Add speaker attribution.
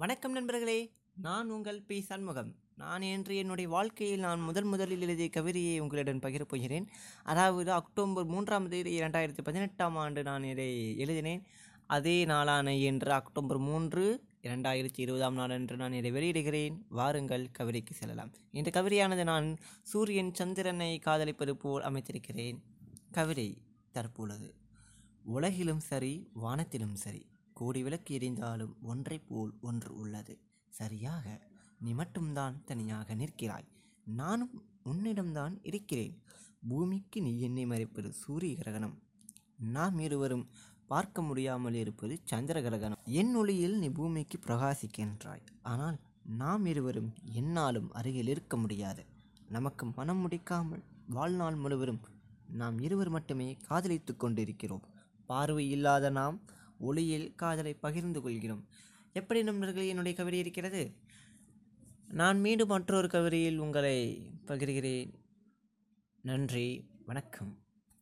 Speaker 1: வணக்கம் நண்பர்களே நான் உங்கள் பி. சண்முகம். நான் இன்று என்னுடைய வாழ்க்கையில் நான் முதல் முதலில் எழுதிய கவிதையை உங்களிடம் பகிரப் போகிறேன். அதாவது அக்டோபர் மூன்றாம் தேதி இரண்டாயிரத்தி பதினெட்டாம் ஆண்டு நான் இதை எழுதினேன். அதே நாளான இன்று அக்டோபர் மூன்று இரண்டாயிரத்தி இருபதாம் நாள் அன்று நான் இதை வெளியிடுகிறேன். வாருங்கள் கவிதைக்கு செல்லலாம். இந்த கவிதையானது நான் சூரியன் சந்திரனை காதலிப்பது போல் அமைத்திருக்கிறேன். கவிதை தற்பொழுது. உலகிலும் சரி வானத்திலும் சரி. கோடி விளக்கு எரிந்தாலும் ஒன்றைப் போல் ஒன்று உள்ளது. சரியாக? நீ மட்டும்தான் தனியாக நிற்கிறாய். நானும் உன்னிடம்தான் இருக்கிறேன். பூமிக்கு நீ என்னை மறைப்பது சூரிய கிரகணம். நாம் இருவரும் பார்க்க முடியாமல் இருப்பது சந்திர கிரகணம். என் ஒளியில் நீ பூமிக்கு பிரகாசிக்கின்றாய். ஆனால் நாம் இருவரும் என்னாலும் அருகில் இருக்க முடியாது. நமக்கு மனம் முடிக்காமல் வாழ்நாள் முழுவதும் நாம் இருவர் மட்டுமே காதலித்து கொண்டிருக்கிறோம். பார்வை இல்லாத நாம் ஒளியில் காதலை பகிர்ந்து கொள்கிறோம். எப்படி நண்பர்களே என்னுடைய கவிதை இருக்கிறது? நான் மீண்டும் மற்றொரு கவிதையில் உங்களை பகிர்கிறேன். நன்றி வணக்கம்.